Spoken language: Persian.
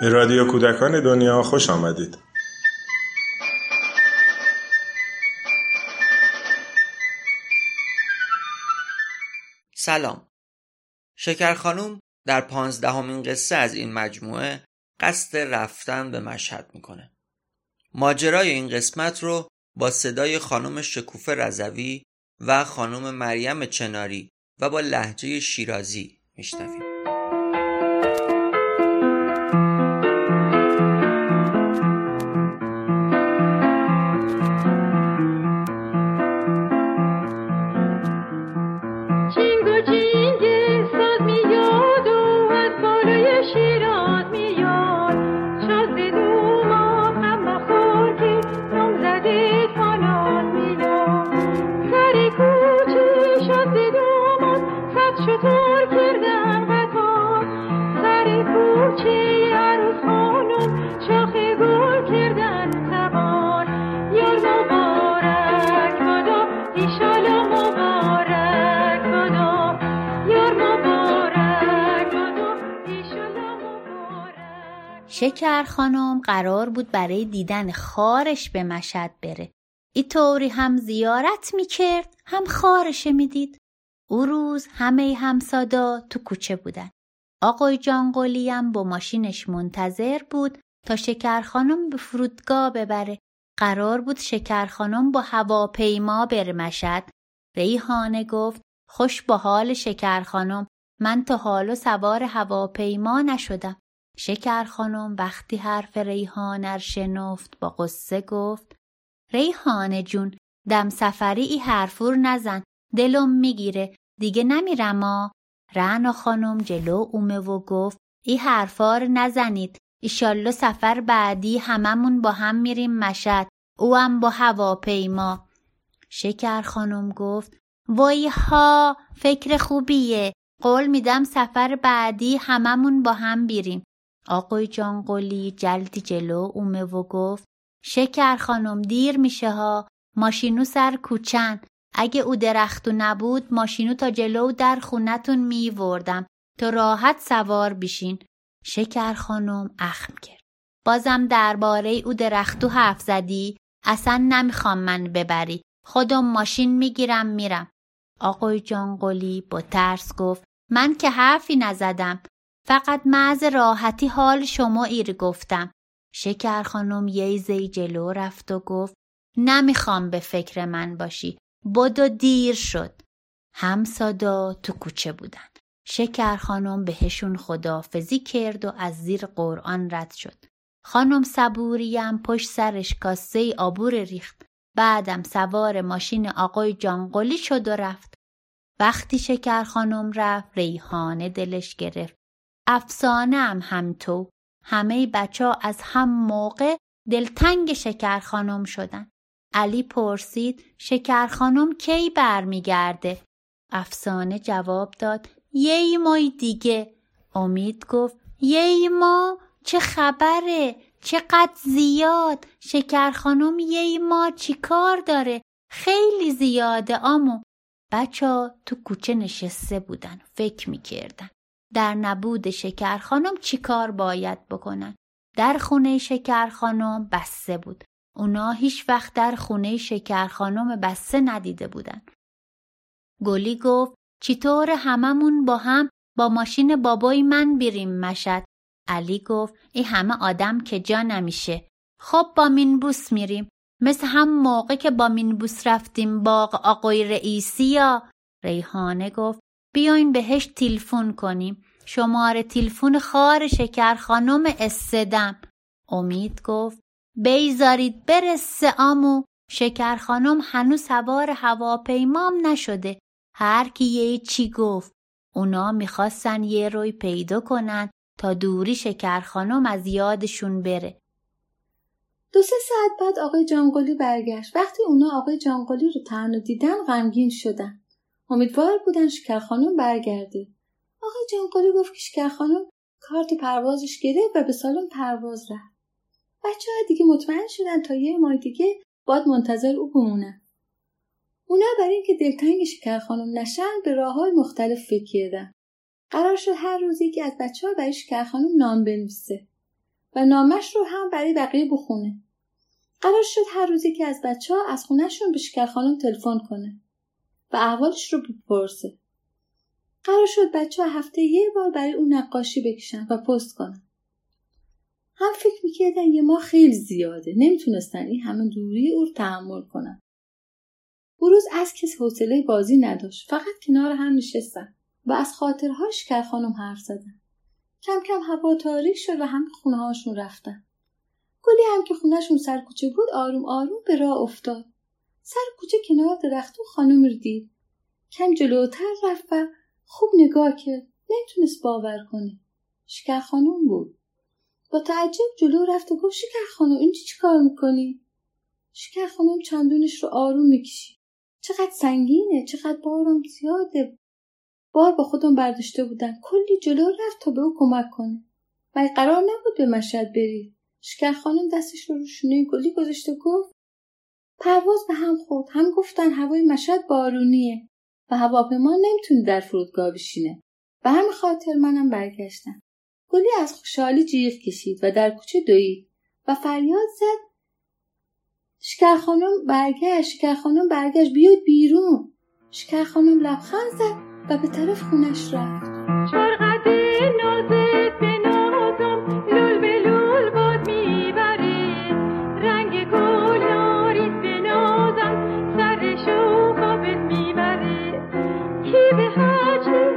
به رادیو کودکان دنیا خوش آمدید. سلام. شکر خانوم در پانزدهمین قصه از این مجموعه قصد رفتن به مشهد می‌کنه. ماجرای این قسمت رو با صدای خانم شکوفه رضوی و خانم مریم چناری و با لحجه شیرازی میشنویم. شکر خانم قرار بود برای دیدن خارش به مشهد بره. ای طوری هم زیارت می‌کرد هم خارش می‌دید. او روز همه همسادا تو کوچه بودن. آقای جانقلی هم با ماشینش منتظر بود تا شکر خانم به فرودگاه ببره. قرار بود شکر خانم با هواپیما بره مشهد. ریحانه گفت خوش با حال شکر خانم من تا حالا سوار هواپیما نشدم. شکر خانم وقتی حرف ریحانه شنفت با قصه گفت ریحانه جون دم سفری ای حرفور نزن دلم می‌گیره دیگه نمیرم رعنا خانم جلو اومه و گفت ای حرفار نزنید ایشالله سفر بعدی هممون با هم میریم مشد او هم با هواپیما. شکر خانم گفت وای ها فکر خوبیه. قول میدم سفر بعدی هممون با هم بیریم. آقای جانقلی جلدی جلو اومه و گفت شکر خانم دیر میشه ها. ماشینو سر کوچن. اگه او درختو نبود ماشینو تا جلو در خونتون میوردم. تا راحت سوار بیشین شکر خانم اخم کرد. بازم درباره او درختو حرف زدی؟ اصلا نمی‌خوام من ببری. خودم ماشین می‌گیرم میرم. آقای جانقلی با ترس گفت من که حرفی نزدم. فقط معز راحتی حال شما ایر گفتم. شکر خانم یه زی جلو رفت و گفت نمی‌خوام به فکر من باشی. بدو دیر شد. همسادا تو کوچه بودن. شکر خانم بهشون خدافزی کرد و از زیر قرآن رد شد. خانم صبوریم پشت سرش کاسه آبور ریخت. بعدم سوار ماشین آقای جانقلی شد و رفت. وقتی شکر خانم رفت ریحانه دلش گرفت. افسانه هم همتو همه بچه ها از هم موقع دلتنگ شکر خانم شدن. علی پرسید شکر خانم کی برمیگرده؟ افسانه جواب داد یه مای دیگه. امید گفت یه ما چه خبره؟ چقدر زیاد؟ شکر خانم یه ما چی کار داره؟ خیلی زیاده آمو. بچه تو کوچه نشسته بودن فکر می‌کردن. در نبود شکر خانم چی کار باید بکنن در خونه شکر خانم بسته بود. اونا هیچ وقت در خونه شکر خانم بسته ندیده بودن گلی گفت چطور هممون با هم با ماشین بابای من بیریم مشد علی گفت ای همه آدم که جا نمیشه. خب با مینبوس میریم. مثل هم موقع که با مینبوس رفتیم باغ آقای رئیسی یا؟ ریحانه گفت بیاین بهش تلفن کنیم. شماره تلفن خار شکر خانم استدم. امید گفت بیزارید برسه آمو شکر خانم هنوز سوار هواپیمام نشده. هر کی یه چی گفت. اونا می‌خواستن یه روی پیدا کنن تا دوری شکر خانم از یادشون بره. دو سه ساعت بعد آقای جانگلی برگشت. وقتی اونا آقای جانگلی رو تنها دیدن غمگین شدن. امیدوار بودن شکر خانم برگرده. آقای جانقلی گفت که شکر خانم کارت پروازش گرفت و به سالن پرواز رفت. بچه ها دیگه مطمئن شدن تا یه ماه دیگه باید منتظر او بمونن. اونا برای اینکه دلتنگ شکر خانم نشن به راه های مختلف فکر کردن. قرار شد هر روزی که از بچه ها برای شکر خانم نام بنویسه و نامش رو هم برای بقیه بخونه. قرار شد هر روزی که از بچه ها از خونهشون به شکر خانم تلفن کنه. و احوالش رو بپرسه. قرار شد بچه هفته یه بار برای اون نقاشی بکشن و پست کنن. هم فکر می‌کردن یه ما خیلی زیاده. نمی‌تونستن این همه دوری او رو تحمل کنن. او روز از کسی حوصله بازی نداشت. فقط کنار هم نشستن و از خاطرها شکر خانم حرف زدن. کم کم هوا تاریک شد و همه خونه هاشون رفتن. گلی هم که خونهشون سر کوچه بود آروم آروم به راه افتاد. سر کوچه کنار درخت و خانم رو دید. کم جلوتر رفت و خوب نگاه کرد. نمی‌تونست باور کنه. شکر خانم بود. با تعجب جلو رفت و گفت شکر خانم اینجا چی کار می‌کنی؟ شکر خانم چندونش رو آروم می‌کشید. چقدر سنگینه چقدر بارم زیاده. بار با خودم برداشته بودم. کلی جلو رفت تا به او کمک کنه. و قرار نبود به مشهد برید شکر خانم دستش رو روشونه گلی گذاشته گفت پرواز به هم خورد. هم گفتن هوای مشهد بارونیه و هواپیما نمی‌تونه در فرودگاه بشینه. به همین خاطر منم برگشتم. گلی از خوشحالی جیغ کشید و در کوچه دوید و فریاد زد شکر خانم برگشت شکر خانم برگشت بیاد بیرون. شکر خانم لبخند زد و به طرف خونش رفت. behaczy